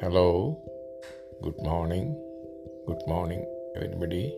Hello, good morning, good morning, everybody.